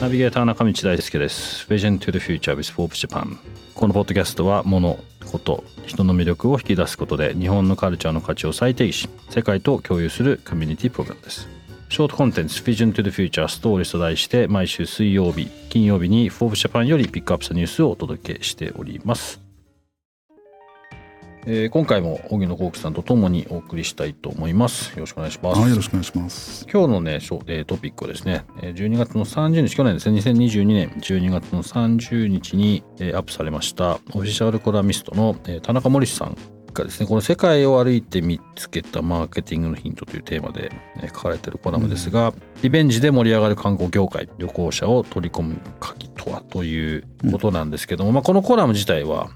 ナビゲーター中道大輔です。Vision to the Future with Forbes Japan このポッドキャストは物こと人の魅力を引き出すことで日本のカルチャーの価値を再定義し世界と共有するコミュニティプログラムです。ショートコンテンツ Vision to the Future Stories と題して毎週水曜日金曜日に Forbes Japan よりピックアップしたニュースをお届けしております。えー、今回も荻野幸喜さんとともにお送りしたいと思います。よろしくお願いします。はい、よろしくお願いします。今日のね、えー、トピックはですね、12月の30日、去年ですね、2022年12月の30日に、えー、アップされましたオフィシャルコラミストの、えー、田中森さんがですね、この世界を歩いて見つけたマーケティングのヒントというテーマで、えー、書かれているコラムですが、うん、リベンジで盛り上がる観光業界、旅行者を取り込む鍵とはということなんですけども、うん、まあこのコラム自体は、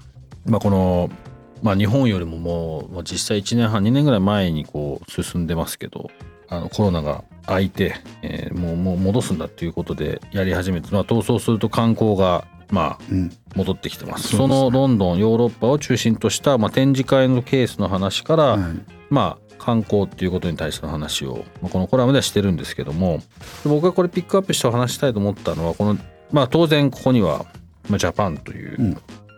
まあこのまあ、日本よりももう実際1年半2年ぐらい前にこう進んでますけどあのコロナが空いて、えー、もうもう戻すんだっていうことでやり始めて、まあ、逃走すると観光がまあ、戻ってきてます、ね、そのロンドンヨーロッパを中心とした、まあ、展示会のケースの話から、はい、まあ観光っていうことに対しての話を、まあ、このコラムではしてるんですけども僕がこれピックアップして話したいと思ったのはこの、まあ、当然ここには、まあ、ジャパンという、うん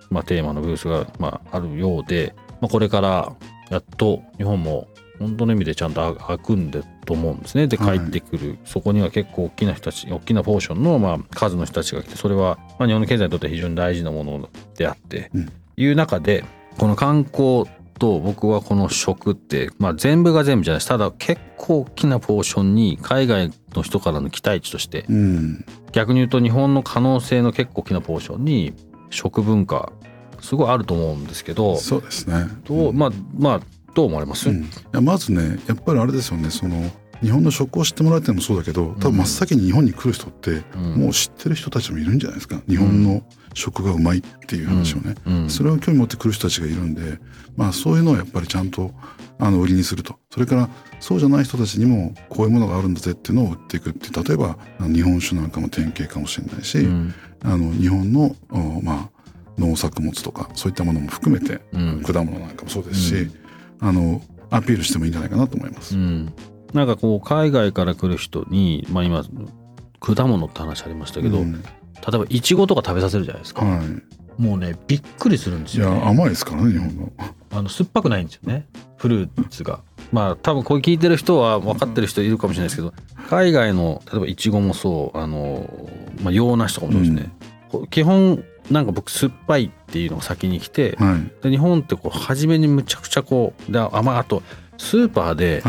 まあ、テーマのブースが、まあ、あるようで、まあ、これからやっと日本も本当の意味でちゃんと開くんでと思うんですね。で帰ってくる、はい、そこには結構大きな人たち大きなポーションのまあ数の人たちが来てそれはまあ日本の経済にとって非常に大事なものであって、うん、いう中でこの観光と僕はこの食って、まあ、全部が全部じゃないですただ結構大きなポーションに海外の人からの期待値として、うん、逆に言うと日本の可能性の結構大きなポーションに食文化すごいあると思うんですけどそうですね。どう、まあまあどう思われます、うん、いやまずねやっぱりあれですよね。その日本の食を知ってもらえてるのもそうだけど多分真っ先に日本に来る人って、もう知ってる人たちもいるんじゃないですか。日本の食がうまいっていう話をね、それを興味持ってくる人たちがいるんで、まあ、そういうのをやっぱりちゃんとあの売りにすると。それからそうじゃない人たちにもこういうものがあるんだぜっていうのを売っていくって例えば日本酒なんかも典型かもしれないし、あの日本のまあ農作物とかそういったものも含めて、うん、果物なんかもそうですし、うん、あのアピールしてもいいんじゃないかなと思います。うん、なんかこう海外から来る人に、まあ、今果物って話ありましたけど、例えばいちごとか食べさせるじゃないですか、はい、もうねびっくりするんですよ、ね、いや甘いですからね日本の。あの酸っぱくないんですよね。フルーツが。まあ多分これ聞いてる人は分かってる人いるかもしれないですけど海外の例えばいちごもそうあの、まあ、洋梨とかもそうですね、基本なんか僕酸っぱいっていうのが先に来て、はい、で日本ってこう初めにむちゃくちゃこうで甘あとスーパーで、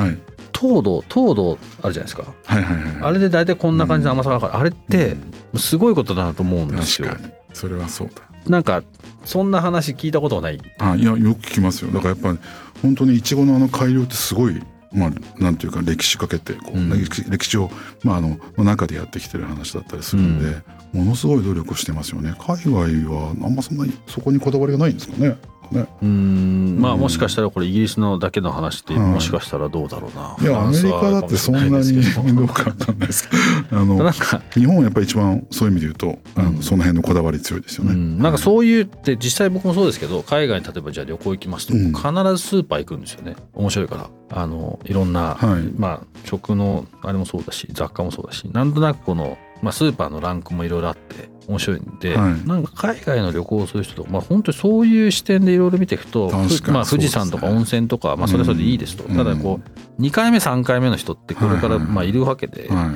糖度糖度あるじゃないですか、はいはいはい、あれで大体こんな感じの甘さがうん、あれってすごいことだなと思うんですよ。確かに。それはそうだ。なんかそんな話聞いたことはない。あいやよく聞きますよ。だからやっぱり本当にいちごのあの改良ってすごいまあ、なんていうか歴史かけてこう、うん、歴史を、まあ、あのの中でやってきてる話だったりするんで、うん、ものすごい努力してますよね。海外はあんまそんなにそこにこだわりがないんですかね。ね、うん。まあもしかしたらこれイギリスのだけの話ってもしかしたらどうだろうな、いやアメリカだってそんなにどうかわかんないですけど。あのなんか。日本はやっぱり一番そういう意味で言うと、あのその辺のこだわり強いですよね、なんかそういうって実際僕もそうですけど海外に例えばじゃあ旅行行きますと、必ずスーパー行くんですよね。面白いから。あのいろんな、はい、まあ食のあれもそうだし雑貨もそうだしなんとなくこのまあ、スーパーのランクもいろいろあって面白いんで、はい、なんか海外の旅行をする人とか、まあ、本当にそういう視点でいろいろ見ていくと、まあ、富士山とか温泉とか、まあ、それはそれでいいですと、うん、ただこう2回目3回目の人ってこれからまあいるわけで、はい。はい、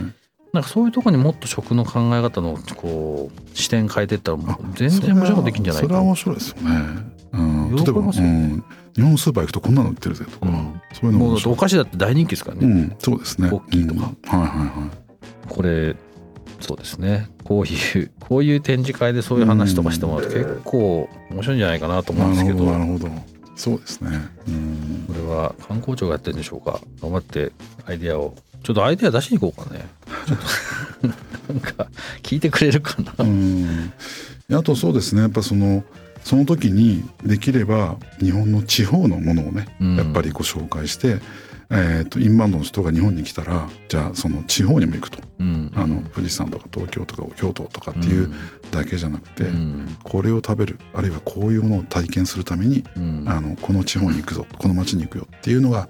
なんかそういうところにもっと食の考え方のこう視点変えていったら全然面白いことできるんじゃないかそれは面白いですよね。うん、例えば、うん、日本スーパー行くとこんなの売ってるぜとか、うん、そういうのもお菓子だって大人気ですからね、うん、そうですね。ポッキーとか、はいはいはい。これそうですね。こういう こういう展示会でそういう話とかしてもらうと結構面白いんじゃないかなと思うんですけど。なるほどそうですね。うん。これは観光庁がやってるんでしょうか。頑張ってアイデアを。ちょっとアイデア出しに行こうかね。なんか聞いてくれるかな。うん。あとそうですね。やっぱそのその時にできれば日本の地方のものをね、うん。やっぱりご紹介して、えー、とインバウンドの人が日本に来たらじゃあその地方にも行くと。うん。あの富士山とか東京とか京都とかっていうだけじゃなくて、うん。これを食べるあるいはこういうものを体験するために、うん。あのこの地方に行くぞこの町に行くよっていうのが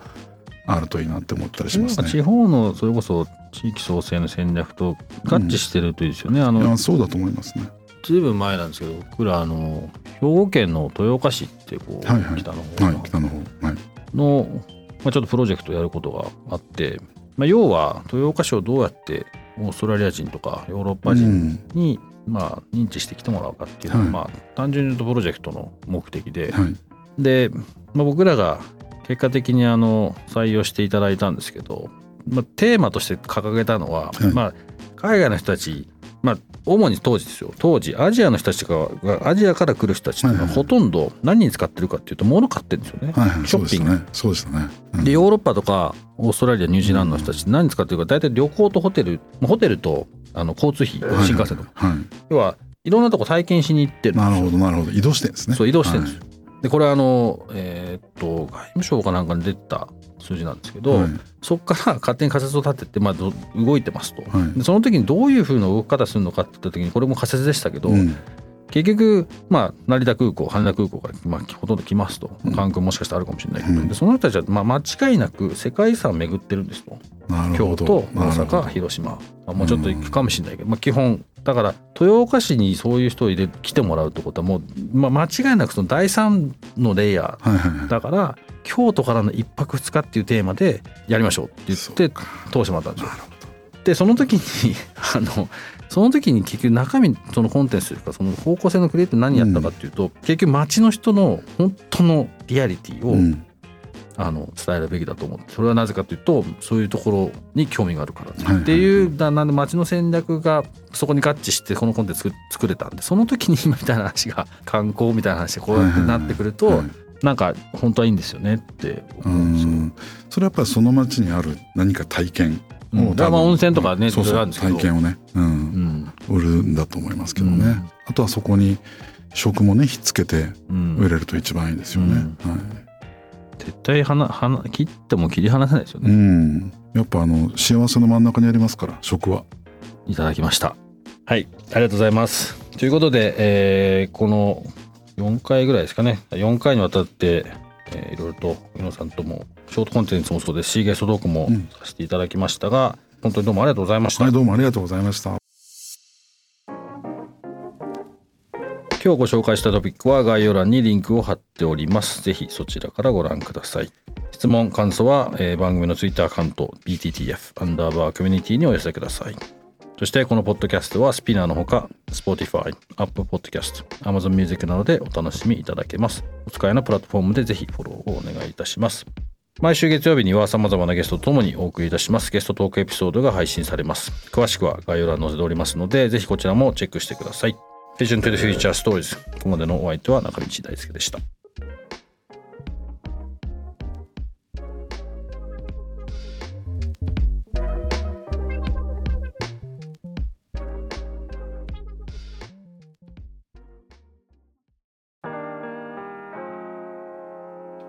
あるといいなって思ったりしますね。地方のそれこそ地域創生の戦略と合致してるといいですよね、あいのやそうだと思いますね。ずいぶん前なんですけど僕らあの兵庫県の豊岡市ってこう、はいはい。北の方はい、北の方、はい、の、まあ、ちょっとプロジェクトをやることがあって、まあ、要は豊岡市をどうやってオーストラリア人とかヨーロッパ人うん。に、まあ、認知してきてもらうかっていうのが、はい。まあ、単純に言うとプロジェクトの目的で、はい。で、まあ、僕らが結果的にあの採用していただいたんですけど、まあ、テーマとして掲げたのは、はい。まあ、海外の人たち、まあ、主に当時ですよ当時アジアの人たちががアジアから来る人たちっていうのははいはいほとんど何に使ってるかっていうと物買ってるんですよね、はいはい、ショッピング。そうでしたね。ね。うんでヨーロッパとかオーストラリアニュージーランドの人たち何に使ってるか大体旅行とホテルまあホテルとあの交通費はい新幹線とか、はい。要はいろんなとこ体験しに行ってるなるほどなるほど移動してるんですね。そう移動してるんですよ。よ。でこれはあのえーっと外務省かなんかに出た数字なんですけど、はい。そこから 勝手に仮説を立てて、まあ、ど動いてますと。はい。でその時にどういうふうな動き方するのかって言った時にこれも仮説でしたけど、うん。結局、まあ、成田空港羽田空港から、まあ、ほとんど来ますと。うん。関空もしかしたらあるかもしれないけど、うん。でその人たちは、まあ、間違いなく世界遺産を巡ってるんですと。京都大阪広島、まあ、もうちょっと行くかもしれないけど、まあ、基本だから豊岡市にそういう人を入れ来てもらうってことはもう、まあ、間違いなくその第三のレイヤはいはいはい。ーだから京都からの一泊二日っていうテーマでやりましょうって言って通してもらったんですよ。でその時に あのその時に結局中身そのコンテンツというかその方向性のクリエイティブ何やったかっていうと、結局街の人の本当のリアリティを、うん。あの伝えるべきだと思ってそれはなぜかというとそういうところに興味があるからはいはいっていうだなんで街の戦略がそこに合致してこのコンテンツ作作れたんでその時に今みたいな話が観光みたいな話でこうやってなってくると、はいはいなんか本当はいいんですよねって。う思うん。ですよ。んそれはやっぱりその町にある何か体験。うん。をだからまあ温泉とかねそうそう体験をね、う、うん。ん売るんだと思いますけどね、うん。あとはそこに食もねひっつけてうん。売れると一番いいですよね、はい。絶対はなはな切っても切り離せないですようね、ん、やっぱあの幸せの真ん中にありますから食は。いただきました。はい。ありがとうございます。ということで、えーこの4回ぐらいですかね。4回にわたって、えーいろいろと宇野さんともショートコンテンツもそうです。しゲストトークもうん。させていただきましたが、本当にどうもありがとうございました、はいどうもありがとうございました。今日ご紹介したトピックは概要欄にリンクを貼っております。ぜひそちらからご覧ください。質問感想は、えー番組のツイッターアカウント BTTF アンダーバーコミュニティにお寄せくださいそしてこのポッドキャストはスピナーのほか Spotify、Apple Podcast、Amazon Music などでお楽しみいただけます。お使いのプラットフォームでぜひフォローをお願いいたします。毎週月曜日には様々なゲストとともにお送りいたします。ゲストトークエピソードが配信されます。詳しくは概要欄に載せておりますのでぜひこちらもチェックしてください。Vision to the Future Stories ここまでのお相手は中道大輔でした。